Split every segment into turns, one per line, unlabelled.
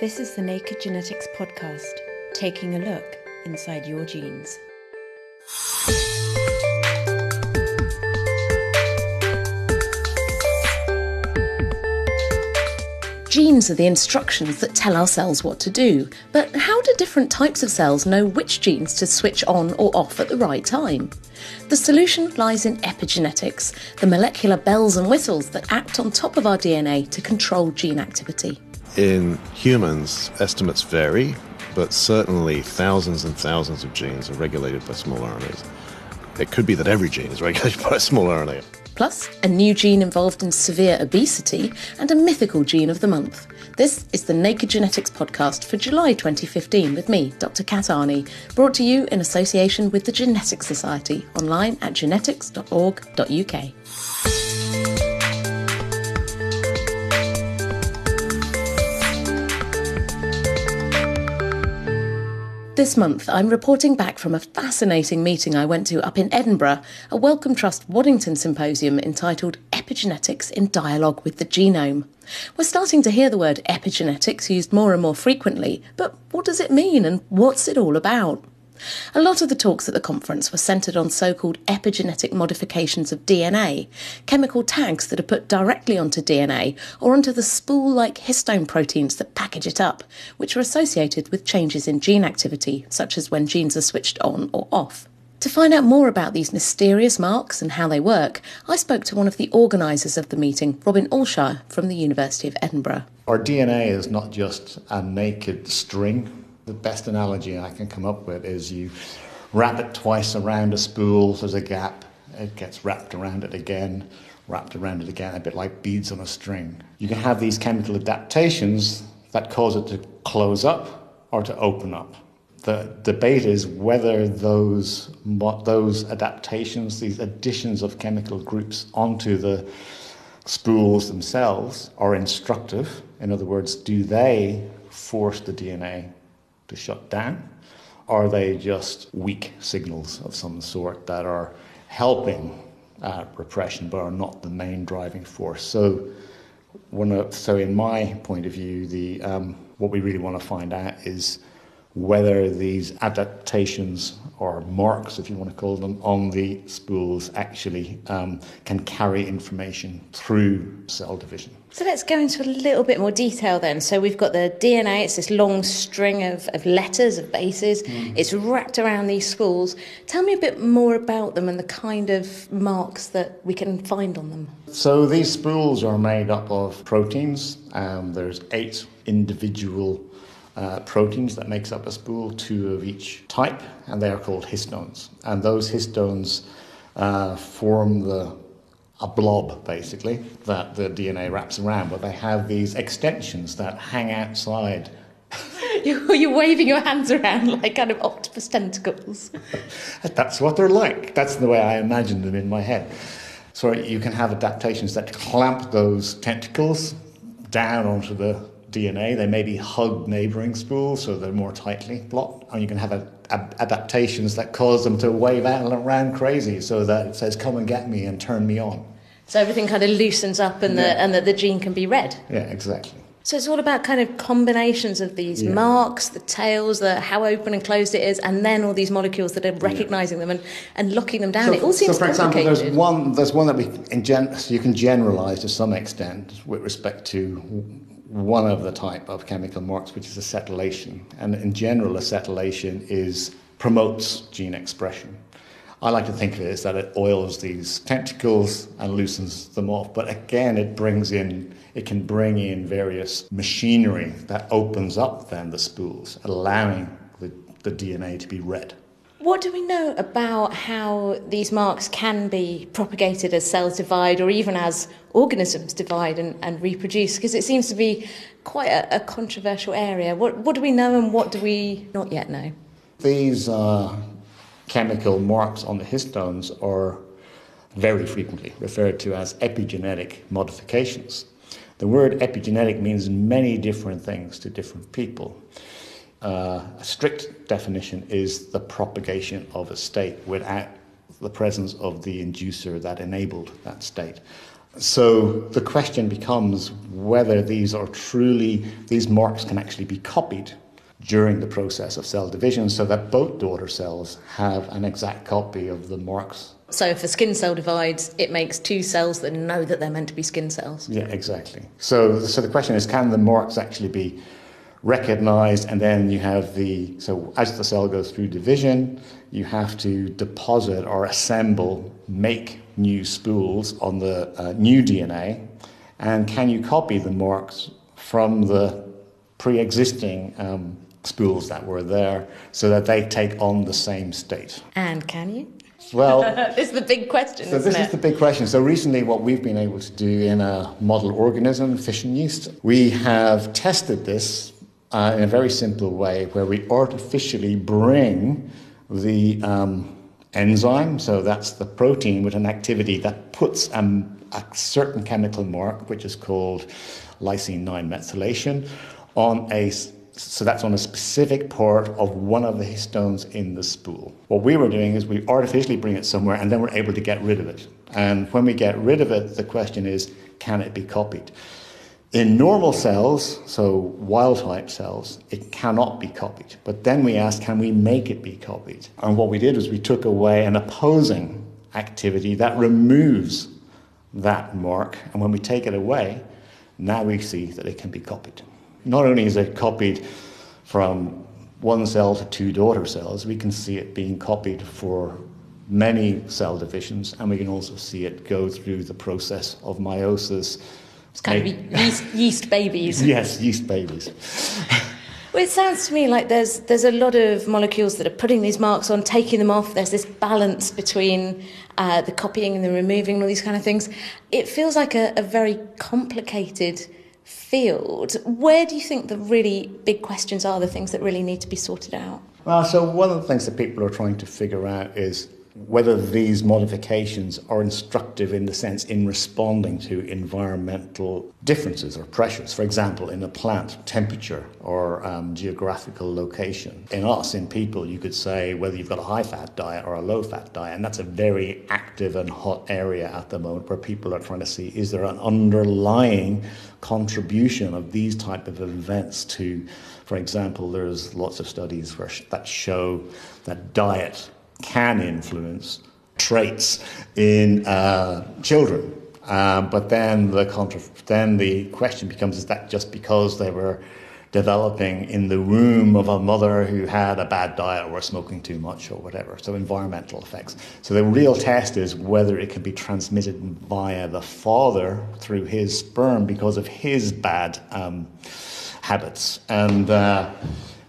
This is the Naked Genetics Podcast, taking a look inside your genes. Genes are the instructions that tell our cells what to do, but how do different types of cells know which genes to switch on or off at the right time? The solution lies in epigenetics, the molecular bells and whistles that act on top of our DNA to control gene activity.
In humans, estimates vary, but certainly thousands and thousands of genes are regulated by small RNAs. It could be that every gene is regulated by a small RNA.
Plus, a new gene involved in severe obesity and a mythical gene of the month. This is the Naked Genetics podcast for July 2015 with me, Dr. Kat Arney, brought to you in association with the Genetics Society online at genetics.org.uk. This month, I'm reporting back from a fascinating meeting I went to up in Edinburgh, a Wellcome Trust Waddington symposium entitled Epigenetics in Dialogue with the Genome. We're starting to hear the word epigenetics used more and more frequently, but what does it mean and what's it all about? A lot of the talks at the conference were centred on so called epigenetic modifications of DNA, chemical tags that are put directly onto DNA or onto the spool like histone proteins that package it up, which are associated with changes in gene activity, such as when genes are switched on or off. To find out more about these mysterious marks and how they work, I spoke to one of the organisers of the meeting, Robin Allshire from the University of Edinburgh.
Our DNA is not just a naked string the best analogy I can come up with is you wrap it twice around a spool, there's a gap, it gets wrapped around it again, wrapped around it again, a bit like beads on a string. You can have these chemical adaptations that cause it to close up or to open up. The debate is whether those, those adaptations, these additions of chemical groups onto the spools themselves, are instructive. In other words, do they force the DNA to shut down? Are they just weak signals of some sort that are helping uh, repression but are not the main driving force? So, so in my point of view, the, um, what we really want to find out is whether these adaptations or marks, if you want to call them, on the spools actually um, can carry information through cell division.
So let's go into a little bit more detail then. So we've got the DNA, it's this long string of, of letters, of bases. Mm. It's wrapped around these spools. Tell me a bit more about them and the kind of marks that we can find on them.
So these spools are made up of proteins. Um, there's eight individual uh, proteins that makes up a spool, two of each type, and they are called histones. And those histones uh, form the a blob, basically, that the DNA wraps around, but they have these extensions that hang outside.
You're waving your hands around like kind of octopus tentacles.
That's what they're like. That's the way I imagine them in my head. So you can have adaptations that clamp those tentacles down onto the DNA. They maybe hug neighboring spools so they're more tightly blocked. And you can have a, a, adaptations that cause them to wave out and around crazy so that it says, come and get me and turn me on.
So everything kind of loosens up and, yeah. the, and that the gene can be read.
Yeah, exactly.
So it's all about kind of combinations of these yeah. marks, the tails, the how open and closed it is, and then all these molecules that are recognizing yeah. them and, and locking them down.
So,
it all seems
so for example, there's one there's one that we in gen, so you can generalize to some extent with respect to one of the type of chemical marks, which is acetylation. And in general, acetylation is promotes gene expression. I like to think of it as that it oils these tentacles and loosens them off. But again, it brings in, it can bring in various machinery that opens up then the spools, allowing the, the DNA to be read.
What do we know about how these marks can be propagated as cells divide or even as organisms divide and, and reproduce? Because it seems to be quite a, a, controversial area. What, what do we know and what do we not yet know?
These uh, chemical marks on the histones are very frequently referred to as epigenetic modifications. The word epigenetic means many different things to different people. Uh, a strict definition is the propagation of a state without the presence of the inducer that enabled that state. So the question becomes whether these are truly, these marks can actually be copied during the process of cell division so that both daughter cells have an exact copy of the marks.
So if a skin cell divides, it makes two cells that know that they're meant to be skin cells.
Yeah, exactly. So, so the question is can the marks actually be recognized and then you have the so as the cell goes through division you have to deposit or assemble make new spools on the uh, new dna and can you copy the marks from the pre-existing um, spools that were there so that they take on the same state.
And can you?
Well,
this is the big question.
So this
it?
is the big question. So recently, what we've been able to do in a model organism, fission yeast, we have tested this uh, in a very simple way, where we artificially bring the um, enzyme, so that's the protein with an activity that puts um, a certain chemical mark, which is called lysine 9 methylation, on a so that's on a specific part of one of the histones in the spool. What we were doing is we artificially bring it somewhere and then we're able to get rid of it. And when we get rid of it, the question is, can it be copied? In normal cells, so wild type cells, it cannot be copied. But then we asked, can we make it be copied? And what we did was we took away an opposing activity that removes that mark. And when we take it away, now we see that it can be copied. Not only is it copied from one cell to two daughter cells, we can see it being copied for many cell divisions, and we can also see it go through the process of meiosis.
It's kind of yeast, yeast babies.
yes, yeast babies.
Well, it sounds to me like there's there's a lot of molecules that are putting these marks on, taking them off. There's this balance between uh, the copying and the removing, and all these kind of things. It feels like a, a very complicated field. Where do you think the really big questions are, the things that really need to be sorted out?
Well, so one of the things that people are trying to figure out is whether these modifications are instructive in the sense in responding to environmental differences or pressures. For example, in a plant, temperature or um, geographical location. In us, in people, you could say whether you've got a high fat diet or a low fat diet, and that's a very active and hot area at the moment where people are trying to see is there an underlying contribution of these type of events to, for example, there's lots of studies where, that show that diet can influence traits in uh, children. Um, but then the contra- then the question becomes: Is that just because they were developing in the womb of a mother who had a bad diet or smoking too much or whatever? So environmental effects. So the real test is whether it can be transmitted via the father through his sperm because of his bad um, habits and. Uh,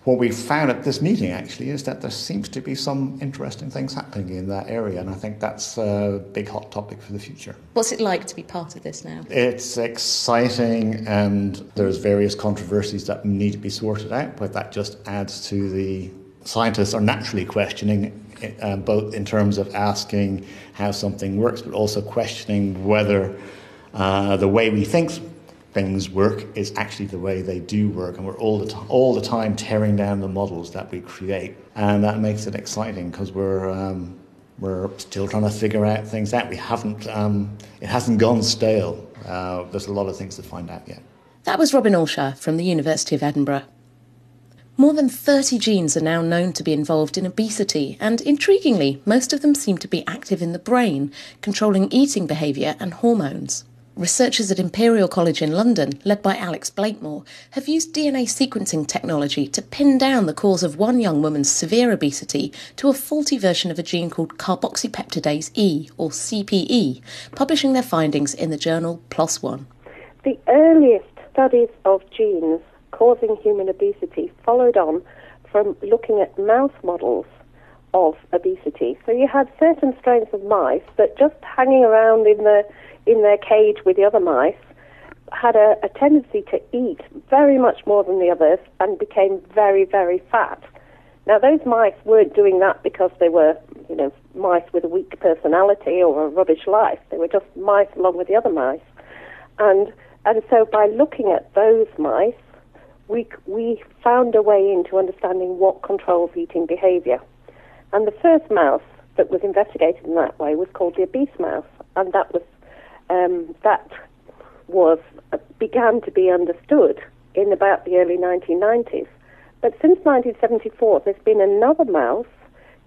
what we found at this meeting actually is that there seems to be some interesting things happening in that area, and I think that's a big hot topic for the future.
What's it like to be part of this now?
It's exciting, and there's various controversies that need to be sorted out, but that just adds to the scientists are naturally questioning. Uh, both in terms of asking how something works, but also questioning whether uh, the way we think things work is actually the way they do work, and we're all the, t- all the time tearing down the models that we create, and that makes it exciting because we're um, we're still trying to figure out things out. We haven't um, it hasn't gone stale. Uh, there's a lot of things to find out yet.
That was Robin Allshire from the University of Edinburgh. More than 30 genes are now known to be involved in obesity, and intriguingly, most of them seem to be active in the brain, controlling eating behaviour and hormones. Researchers at Imperial College in London, led by Alex Blakemore, have used DNA sequencing technology to pin down the cause of one young woman's severe obesity to a faulty version of a gene called carboxypeptidase E, or CPE, publishing their findings in the journal PLOS One.
The earliest studies of genes causing human obesity followed on from looking at mouse models of obesity. So you had certain strains of mice that just hanging around in the in their cage with the other mice had a, a tendency to eat very much more than the others and became very, very fat. Now, those mice weren't doing that because they were, you know, mice with a weak personality or a rubbish life. They were just mice along with the other mice. And, and so by looking at those mice, we, we found a way into understanding what controls eating behavior. And the first mouse that was investigated in that way was called the obese mouse. And that was um, that was uh, began to be understood in about the early 1990s. But since 1974, there's been another mouse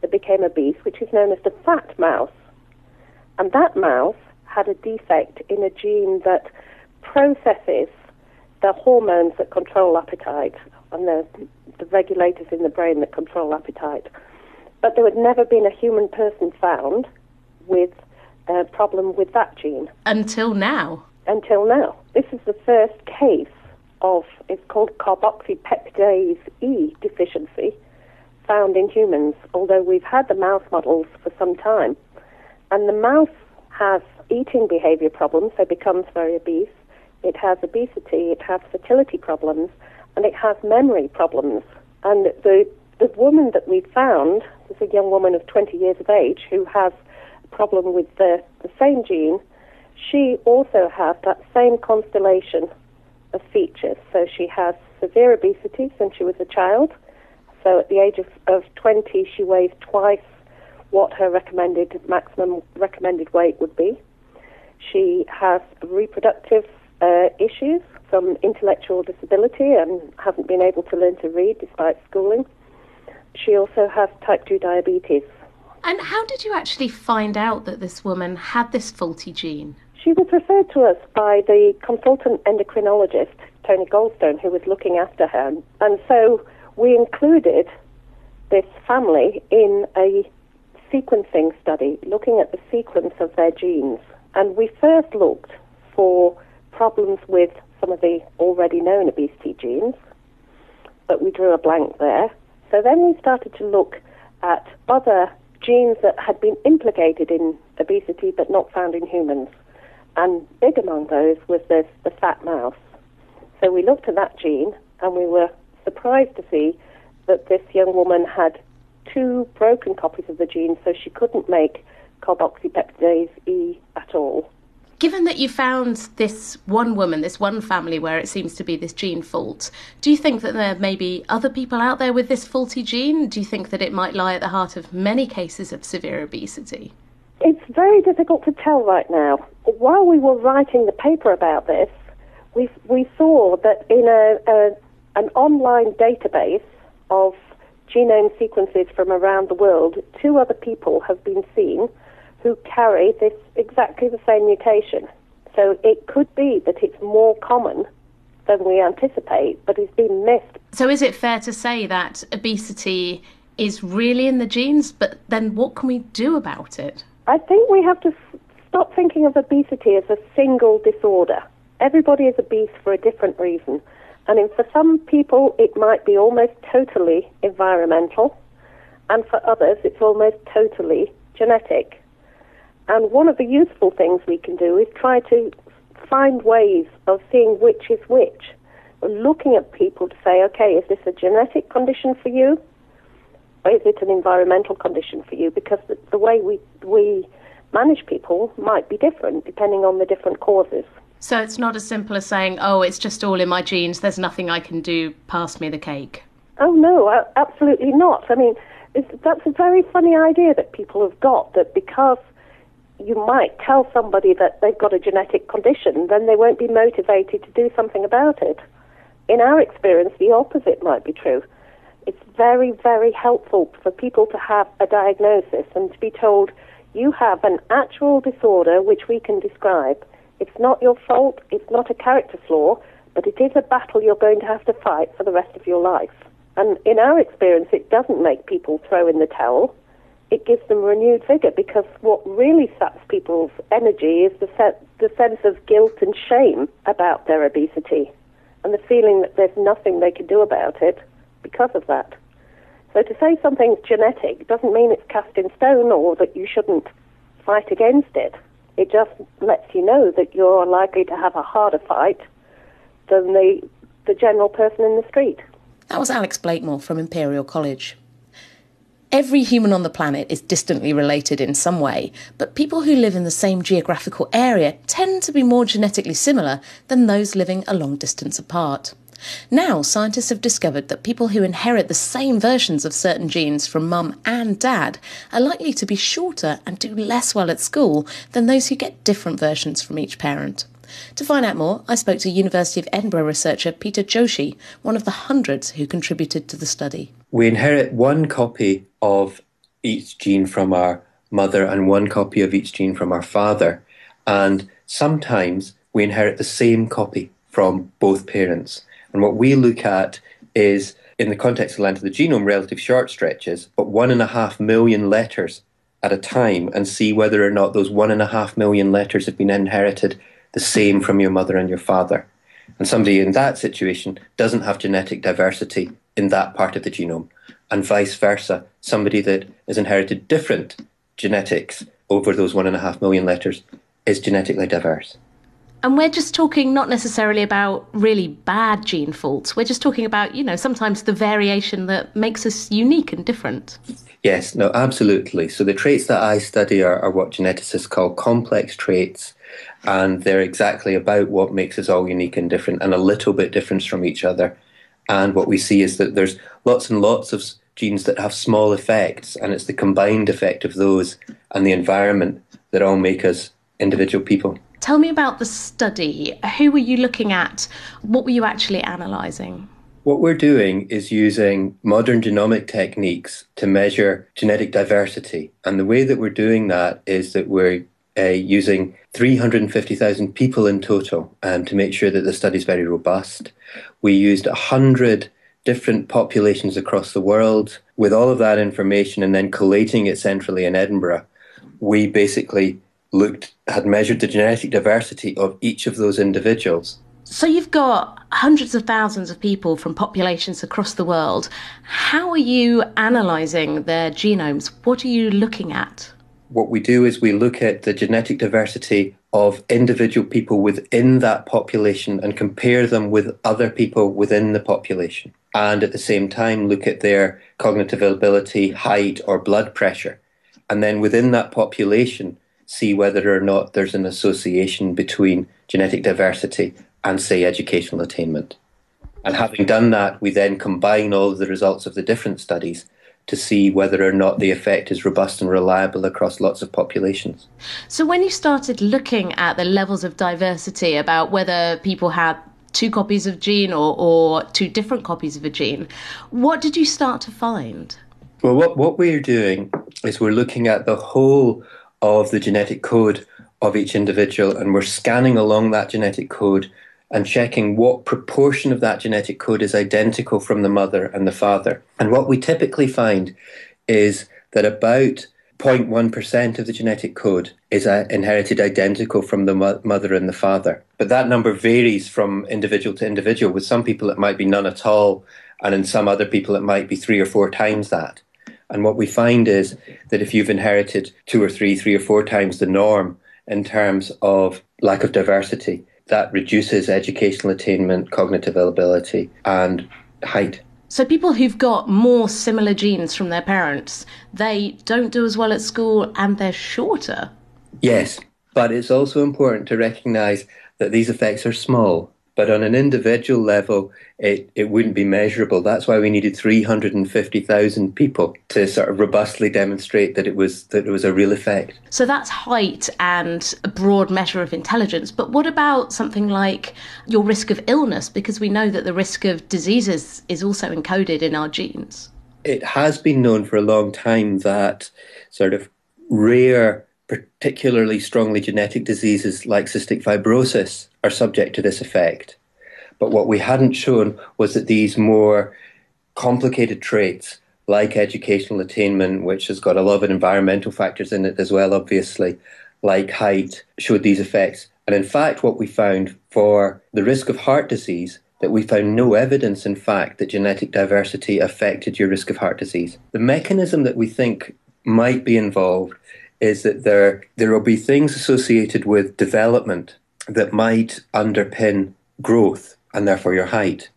that became obese, which is known as the fat mouse. And that mouse had a defect in a gene that processes the hormones that control appetite and the, the regulators in the brain that control appetite. But there had never been a human person found with a problem with that gene.
Until now?
Until now. This is the first case of, it's called carboxypeptidase E deficiency found in humans, although we've had the mouse models for some time. And the mouse has eating behavior problems, so becomes very obese. It has obesity, it has fertility problems, and it has memory problems. And the, the woman that we found is a young woman of 20 years of age who has a problem with the, the same gene. She also has that same constellation of features. So she has severe obesity since she was a child. So at the age of, of 20, she weighs twice what her recommended maximum recommended weight would be. She has reproductive uh, issues, some intellectual disability, and hasn't been able to learn to read despite schooling. She also has type 2 diabetes.
And how did you actually find out that this woman had this faulty gene?
She was referred to us by the consultant endocrinologist, Tony Goldstone, who was looking after her. And so we included this family in a sequencing study looking at the sequence of their genes. And we first looked for problems with some of the already known obesity genes, but we drew a blank there. So then we started to look at other genes that had been implicated in obesity but not found in humans. And big among those was this, the fat mouse. So we looked at that gene and we were surprised to see that this young woman had two broken copies of the gene, so she couldn't make carboxypeptidase E at all.
Given that you found this one woman, this one family where it seems to be this gene fault, do you think that there may be other people out there with this faulty gene? Do you think that it might lie at the heart of many cases of severe obesity?
It's very difficult to tell right now. While we were writing the paper about this, we, we saw that in a, a an online database of genome sequences from around the world, two other people have been seen who carry this exactly the same mutation. So it could be that it's more common than we anticipate, but it's been missed.
So is it fair to say that obesity is really in the genes, but then what can we do about it?
I think we have to stop thinking of obesity as a single disorder. Everybody is obese for a different reason. And for some people, it might be almost totally environmental, and for others, it's almost totally genetic. And one of the useful things we can do is try to find ways of seeing which is which. looking at people to say, okay, is this a genetic condition for you? Or is it an environmental condition for you? Because the, the way we, we manage people might be different depending on the different causes.
So it's not as simple as saying, oh, it's just all in my genes, there's nothing I can do, pass me the cake.
Oh, no, absolutely not. I mean, that's a very funny idea that people have got that because you might tell somebody that they've got a genetic condition, then they won't be motivated to do something about it. In our experience, the opposite might be true. It's very, very helpful for people to have a diagnosis and to be told you have an actual disorder which we can describe it's not your fault, it's not a character flaw, but it is a battle you're going to have to fight for the rest of your life. And in our experience, it doesn't make people throw in the towel. It gives them renewed vigor because what really saps people's energy is the, se- the sense of guilt and shame about their obesity and the feeling that there's nothing they can do about it because of that. So to say something's genetic doesn't mean it's cast in stone or that you shouldn't fight against it. It just lets you know that you're likely to have a harder fight than the, the general person in the street.
That was Alex Blakemore from Imperial College. Every human on the planet is distantly related in some way, but people who live in the same geographical area tend to be more genetically similar than those living a long distance apart. Now, scientists have discovered that people who inherit the same versions of certain genes from mum and dad are likely to be shorter and do less well at school than those who get different versions from each parent. To find out more, I spoke to University of Edinburgh researcher Peter Joshi, one of the hundreds who contributed to the study.
We inherit one copy of each gene from our mother and one copy of each gene from our father, and sometimes we inherit the same copy from both parents. And what we look at is, in the context of the length of the genome, relative short stretches, but one and a half million letters at a time, and see whether or not those one and a half million letters have been inherited the same from your mother and your father. And somebody in that situation doesn't have genetic diversity in that part of the genome, and vice versa. Somebody that has inherited different genetics over those one and a half million letters is genetically diverse.
And we're just talking not necessarily about really bad gene faults. We're just talking about, you know, sometimes the variation that makes us unique and different.
Yes, no, absolutely. So the traits that I study are, are what geneticists call complex traits, and they're exactly about what makes us all unique and different and a little bit different from each other. And what we see is that there's lots and lots of genes that have small effects, and it's the combined effect of those and the environment that all make us individual people.
Tell me about the study. Who were you looking at? What were you actually analysing?
What we're doing is using modern genomic techniques to measure genetic diversity. And the way that we're doing that is that we're uh, using 350,000 people in total um, to make sure that the study is very robust. We used 100 different populations across the world. With all of that information and then collating it centrally in Edinburgh, we basically looked had measured the genetic diversity of each of those individuals.
So you've got hundreds of thousands of people from populations across the world. How are you analysing their genomes? What are you looking at?
What we do is we look at the genetic diversity of individual people within that population and compare them with other people within the population. And at the same time, look at their cognitive ability, height, or blood pressure. And then within that population, see whether or not there's an association between genetic diversity and, say, educational attainment. And having done that, we then combine all of the results of the different studies to see whether or not the effect is robust and reliable across lots of populations.
So, when you started looking at the levels of diversity about whether people had two copies of gene or, or two different copies of a gene, what did you start to find?
Well, what, what we're doing is we're looking at the whole of the genetic code of each individual, and we're scanning along that genetic code and checking what proportion of that genetic code is identical from the mother and the father. And what we typically find is that about 0.1% of the genetic code is uh, inherited identical from the mo- mother and the father. But that number varies from individual to individual. With some people, it might be none at all, and in some other people, it might be three or four times that. And what we find is that if you've inherited two or three, three or four times the norm in terms of lack of diversity, that reduces educational attainment, cognitive ability, and height.
So people who've got more similar genes from their parents, they don't do as well at school and they're shorter.
Yes, but it's also important to recognize that these effects are small but on an individual level, it, it wouldn't be measurable. That's why we needed 350,000 people to sort of robustly demonstrate that it was that it was a real effect.
So that's height and a broad measure of intelligence. But what about something like your risk of illness? Because we know that the risk of diseases is also encoded in our genes.
It has been known for a long time that sort of rare particularly strongly genetic diseases like cystic fibrosis are subject to this effect. But what we hadn't shown was that these more complicated traits, like educational attainment, which has got a lot of environmental factors in it as well, obviously, like height, showed these effects. And in fact, what we found for the risk of heart disease, that we found no evidence, in fact, that genetic diversity affected your risk of heart disease. The mechanism that we think might be involved is that there there will be things associated with development that might underpin growth and therefore your height.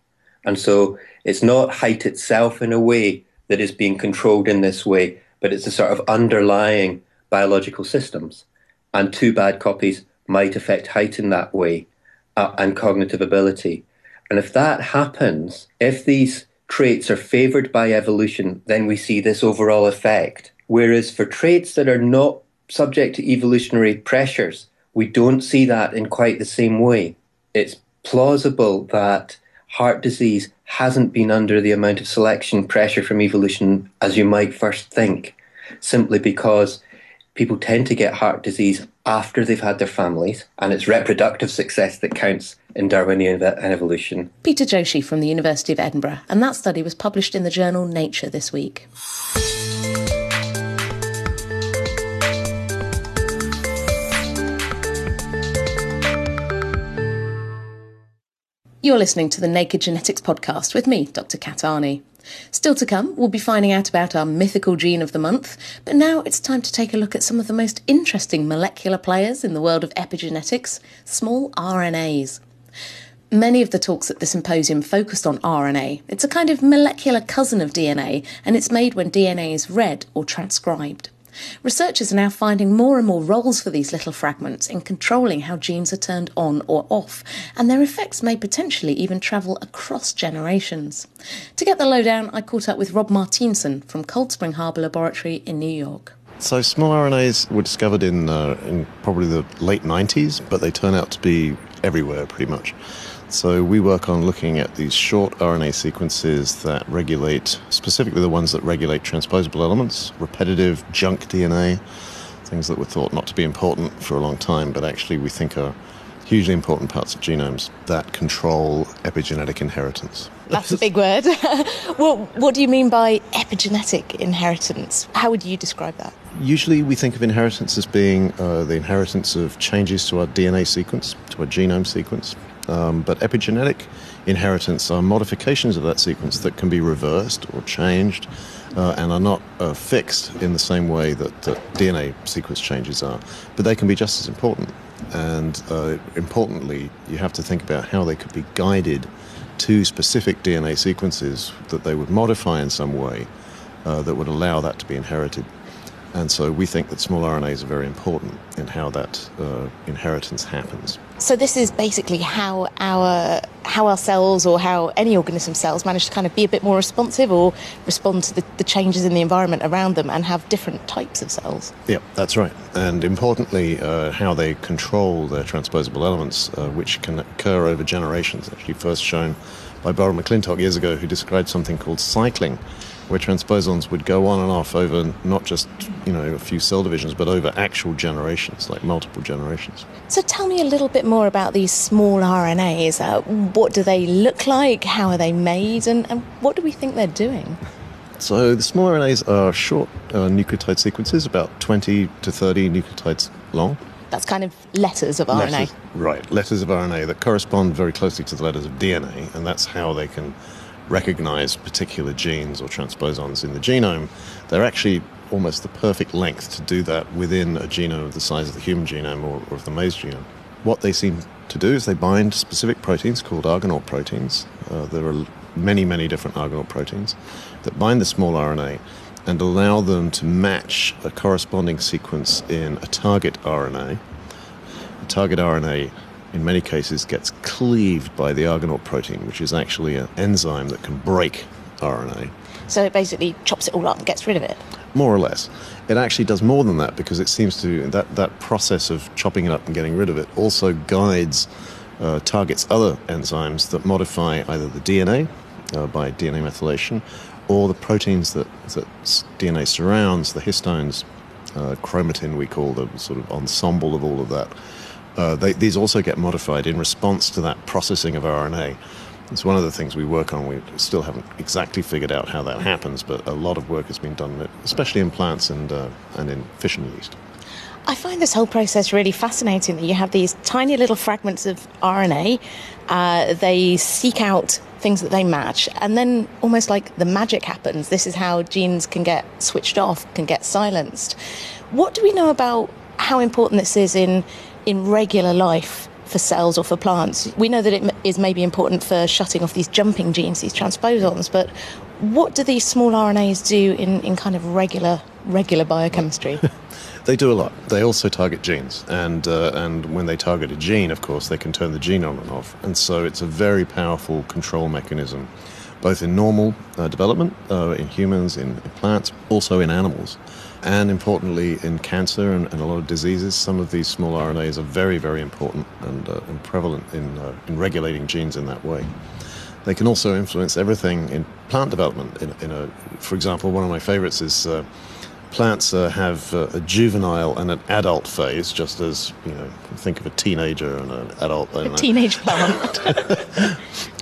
And so it's not height itself in a way that is being controlled in this way, but it's a sort of underlying biological systems. And two bad copies might affect height in that way uh, and cognitive ability. And if that happens, if these traits are favored by evolution, then we see this overall effect. Whereas for traits that are not subject to evolutionary pressures, we don't see that in quite the same way. It's plausible that heart disease hasn't been under the amount of selection pressure from evolution as you might first think, simply because people tend to get heart disease after they've had their families, and it's reproductive success that counts in Darwinian evolution.
Peter Joshi from the University of Edinburgh, and that study was published in the journal Nature this week. You're listening to the Naked Genetics podcast with me, Dr. Kat Arney. Still to come, we'll be finding out about our mythical gene of the month, but now it's time to take a look at some of the most interesting molecular players in the world of epigenetics small RNAs. Many of the talks at the symposium focused on RNA. It's a kind of molecular cousin of DNA, and it's made when DNA is read or transcribed. Researchers are now finding more and more roles for these little fragments in controlling how genes are turned on or off, and their effects may potentially even travel across generations. To get the lowdown, I caught up with Rob Martienssen from Cold Spring Harbor Laboratory in New York.
So small RNAs were discovered in, uh, in probably the late 90s, but they turn out to be everywhere pretty much. So we work on looking at these short RNA sequences that regulate, specifically the ones that regulate transposable elements, repetitive junk DNA, things that were thought not to be important for a long time, but actually we think are hugely important parts of genomes that control epigenetic inheritance.
That's a big word. well, what do you mean by epigenetic inheritance? How would you describe that?
Usually, we think of inheritance as being uh, the inheritance of changes to our DNA sequence, to our genome sequence. Um, but epigenetic inheritance are modifications of that sequence that can be reversed or changed uh, and are not uh, fixed in the same way that, that, DNA sequence changes are. But they can be just as important. And uh, importantly, you have to think about how they could be guided to specific DNA sequences that they would modify in some way uh, that would allow that to be inherited. And so we think that small RNAs are very important in how that uh, inheritance happens.
So this is basically how our how our cells or how any organism cells manage to kind of be a bit more responsive or respond to the, the changes in the environment around them and have different types of cells.
Yeah, that's right. And importantly, uh, how they control their transposable elements, uh, which can occur over generations. Actually, first shown by Barbara McClintock years ago, who described something called cycling where transposons would go on and off over not just you know a few cell divisions but over actual generations like multiple generations.
So tell me a little bit more about these small rnas uh, what do they look like? How are they made? And, and, what do we think they're doing?
So the small rnas are short uh, nucleotide sequences about 20 to 30 nucleotides long
that's kind of letters of
letters, RNA. Right, letters of RNA that correspond very closely to the letters of DNA, and that's how they can recognize particular genes or transposons in the genome, they're actually almost the perfect length to do that within a genome of the size of the human genome or, or of the maize genome. What they seem to do is they bind specific proteins called argonaute proteins. Uh, there are many, many different argonaute proteins that bind the small RNA and allow them to match a corresponding sequence in a target RNA. A target RNA in many cases gets cleaved by the Argonaute protein, which is actually an enzyme that can break RNA.
So it basically chops it all up and gets rid of it?
More or less. It actually does more than that because it seems to, that, that process of chopping it up and getting rid of it also guides, uh, targets other enzymes that modify either the DNA uh, by DNA methylation or the proteins that, that DNA surrounds, the histones, uh, chromatin we call the sort of ensemble of all of that uh, they, these also get modified in response to that processing of RNA. It's one of the things we work on. We still haven't exactly figured out how that happens, but a lot of work has been done, especially in plants and, uh, and in fish and yeast.
I find this whole process really fascinating that you have these tiny little fragments of RNA, uh, they seek out things that they match, and then almost like the magic happens. This is how genes can get switched off, can get silenced. What do we know about how important this is in in regular life for cells or for plants. We know that it is maybe important for shutting off these jumping genes, these transposons, but what do these small RNAs do in, in kind of regular regular biochemistry?
They do a lot. They also target genes, and uh, and when they target a gene, of course, they can turn the gene on and off, and so it's a very powerful control mechanism, both in normal uh, development, uh, in humans, in, in, plants, also in animals, and importantly in cancer and, and, a lot of diseases. Some of these small RNAs are very, very important and, uh, and prevalent in uh, in regulating genes in that way. They can also influence everything in plant development. In, in a, for example, one of my favorites is uh, plants uh, have uh, a juvenile and an adult phase, just as you know, think of a teenager and an adult.
A teenage plant.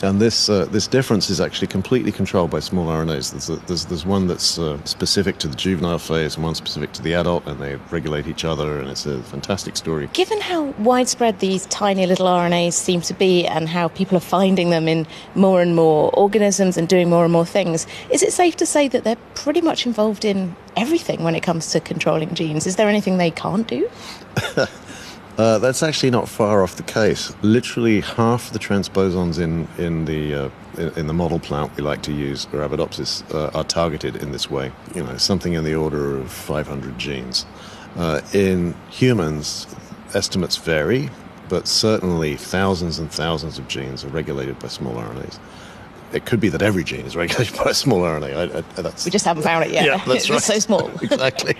and this uh, this difference is actually completely controlled by small RNAs. There's a, there's, there's one that's uh, specific to the juvenile phase and one specific to the adult, and they regulate each other, and it's a fantastic story.
Given how widespread these tiny little RNAs seem to be, and how people are finding them in more and more organisms and doing more and more things, is it safe to say that they're pretty much involved in everything when it comes to controlling genes. Is there anything they can't do?
uh, that's actually not far off the case. Literally half the transposons in in the uh, in, in, the model plant we like to use, Arabidopsis, uh, are targeted in this way. You know, something in the order of 500 genes. Uh, in humans, estimates vary, but certainly thousands and thousands of genes are regulated by small RNAs it could be that every gene is regulated by a small RNA.
I, I, we just haven't found it yet.
Yeah, that's right.
It's so small.
exactly.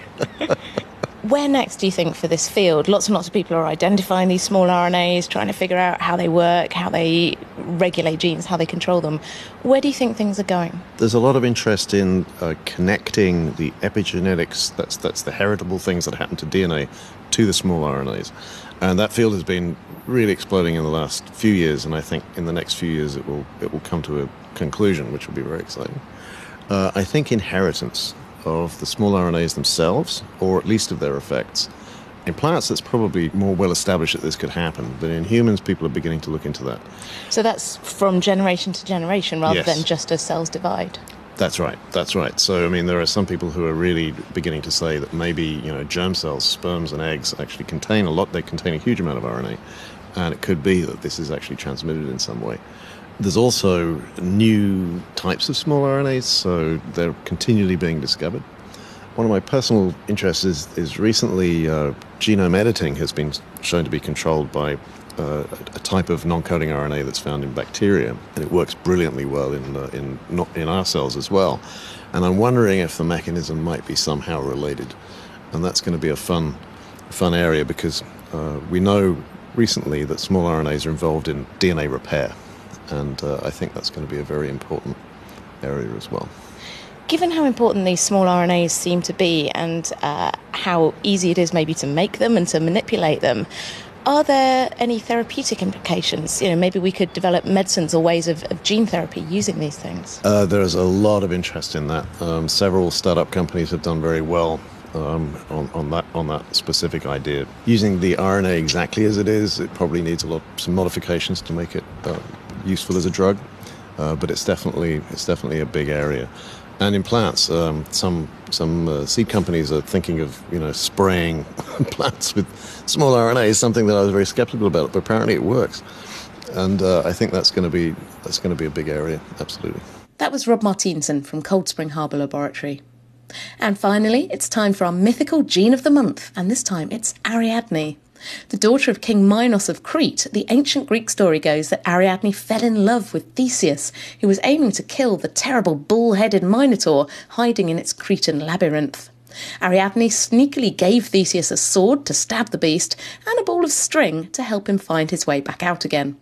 Where next do you think for this field? Lots and lots of people are identifying these small RNAs, trying to figure out how they work, how they regulate genes, how they control them. Where do you think things are going?
There's a lot of interest in uh, connecting the epigenetics, that's, that's the heritable things that happen to DNA, to the small RNAs. And that field has been really exploding in the last few years, and I think in the next few years it will it will come to a conclusion, which will be very exciting. Uh, I think inheritance of the small RNAs themselves, or at least of their effects. In plants, it's probably more well established that this could happen, but in humans, people are beginning to look into that.
So that's from generation to generation rather yes. than just as cells divide?
That's right. That's right. So, I mean, there are some people who are really beginning to say that maybe, you know, germ cells, sperms, and eggs actually contain a lot, they contain a huge amount of RNA, and it could be that this is actually transmitted in some way. There's also new types of small RNAs, so they're continually being discovered. One of my personal interests is, is recently uh, genome editing has been shown to be controlled by uh, a type of non-coding RNA that's found in bacteria, and it works brilliantly well in uh, in not in our cells as well. And I'm wondering if the mechanism might be somehow related, and that's going to be a fun fun area because uh, we know recently that small RNAs are involved in DNA repair, and uh, I think that's going to be a very important area as well.
Given how important these small RNAs seem to be and uh, how easy it is maybe to make them and to manipulate them, are there any therapeutic implications? You know, maybe we could develop medicines or ways of, of gene therapy using these things.
Uh, there is a lot of interest in that. Um, several startup companies have done very well um, on, on, that on that specific idea. Using the RNA exactly as it is, it probably needs a lot some modifications to make it uh, useful as a drug, uh, but it's definitely it's definitely a big area. And in plants, um, some some uh, seed companies are thinking of you know spraying plants with small RNA. Is something that I was very skeptical about, but apparently it works, and uh, I think that's going to be that's going to be a big area. Absolutely.
That was Rob Martienssen from Cold Spring Harbor Laboratory. And finally, it's time for our mythical gene of the month, and this time it's Ariadne. The daughter of King Minos of Crete, the ancient Greek story goes that Ariadne fell in love with Theseus, who was aiming to kill the terrible bull headed Minotaur hiding in its Cretan labyrinth. Ariadne sneakily gave Theseus a sword to stab the beast and a ball of string to help him find his way back out again.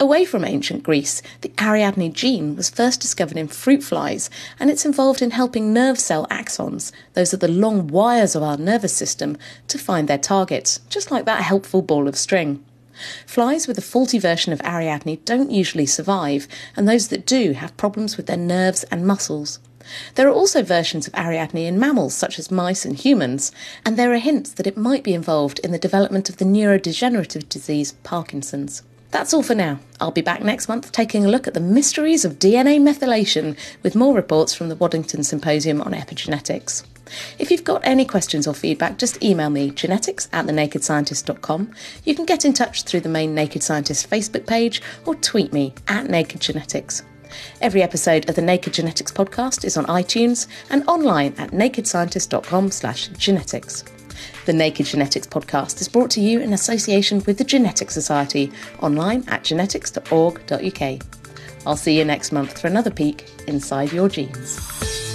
Away from ancient Greece, the Ariadne gene was first discovered in fruit flies, and it's involved in helping nerve cell axons, those are the long wires of our nervous system, to find their targets, just like that helpful ball of string. Flies with a faulty version of Ariadne don't usually survive, and those that do have problems with their nerves and muscles. There are also versions of Ariadne in mammals, such as mice and humans, and there are hints that it might be involved in the development of the neurodegenerative disease Parkinson's. That's all for now. I'll be back next month taking a look at the mysteries of DNA methylation with more reports from the Waddington Symposium on Epigenetics. If you've got any questions or feedback, just email me genetics at thenakedscientist.com. You can get in touch through the main Naked Scientist Facebook page or tweet me at Naked Genetics. Every episode of the Naked Genetics podcast is on iTunes and online at nakedscientist.com slash genetics. The Naked Genetics podcast is brought to you in association with the Genetics Society online at genetics.org.uk. I'll see you next month for another peek inside your genes.